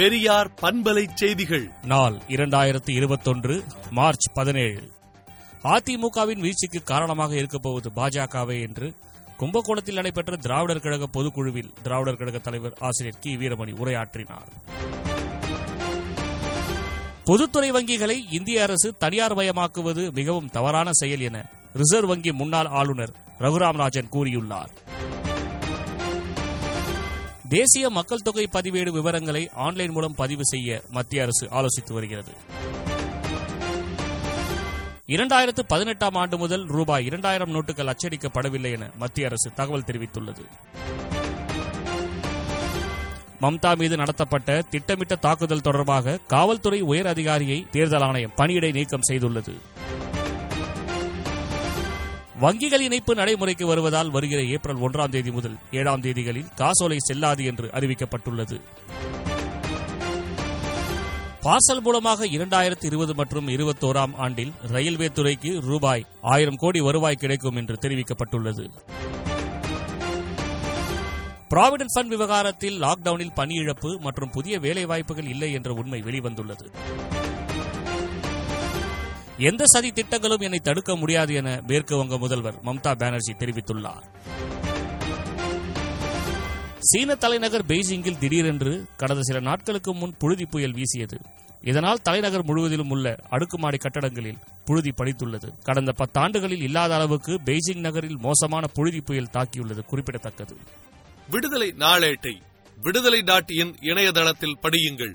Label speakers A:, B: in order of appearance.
A: பெரியார் பண்பலை செய்திகள்.
B: நாள் இரண்டாயிரத்தி இருபத்தொன்று மார்ச் பதினேழு. அதிமுகவின் வீழ்ச்சிக்கு காரணமாக இருக்கப் போவது பாஜகவே என்று கும்பகோணத்தில் நடைபெற்ற திராவிடர் கழக பொதுக்குழுவில் திராவிடர் கழக தலைவர் ஆசிரியர் கி. வீரமணி உரையாற்றினார். பொதுத்துறை வங்கிகளை இந்திய அரசு தனியார் மயமாக்குவது மிகவும் தவறான செயல் என ரிசர்வ் வங்கி முன்னாள் ஆளுநர் ரகுராம் ராஜன் கூறியுள்ளார். தேசிய மக்கள் தொகை பதிவேடு விவரங்களை ஆன்லைன் மூலம் பதிவு செய்ய மத்திய அரசு ஆலோசித்து வருகிறது. இரண்டாயிரத்து பதினெட்டாம் ஆண்டு முதல் ரூபாய் இரண்டாயிரம் நோட்டுகள் அச்சடிக்கப்படவில்லை என மத்திய அரசு தகவல் தெரிவித்துள்ளது. மம்தா மீது நடத்தப்பட்ட திட்டமிட்ட தாக்குதல் தொடர்பாக காவல்துறை உயர் அதிகாரியை தேர்தல் ஆணையம் பணியிடை நீக்கம் செய்துள்ளது. வங்கிகள் இணைப்பு நடைமுறைக்கு வருவதால் வருகிற ஏப்ரல் ஒன்றாம் தேதி முதல் ஏழாம் தேதிகளில் காசோலை செல்லாது என்று அறிவிக்கப்பட்டுள்ளது. பார்சல் மூலமாக இரண்டாயிரத்தி இருபது மற்றும் இருபத்தோராம் ஆண்டில் ரயில்வே துறைக்கு ரூபாய் ஆயிரம் கோடி வருவாய் கிடைக்கும் என்று தெரிவிக்கப்பட்டுள்ளது. பிராவிடன்ட் ஃபண்ட் விவகாரத்தில் லாக்டவுனில் பணி இழப்பு மற்றும் புதிய வேலைவாய்ப்புகள் இல்லை என்ற உண்மை வெளிவந்துள்ளது. எந்த சதி திட்டங்களும் என்னை தடுக்க முடியாது என மேற்கு வங்க முதல்வர் மம்தா பானர்ஜி தெரிவித்துள்ளார். சீன தலைநகர் பெய்ஜிங்கில் திடீரென்று கடந்த சில நாட்களுக்கு முன் புழுதி புயல் வீசியது. இதனால் தலைநகர் முழுவதிலும் உள்ள அடுக்குமாடி கட்டடங்களில் புழுதி படித்துள்ளது. கடந்த பத்தாண்டுகளில் இல்லாத அளவுக்கு பெய்ஜிங் நகரில் மோசமான புழுதி புயல் தாக்கியுள்ளது குறிப்பிடத்தக்கது.
A: விடுதலை நாளேட்டை விடுதலை டாட் இன் இணையதளத்தில் படியுங்கள்.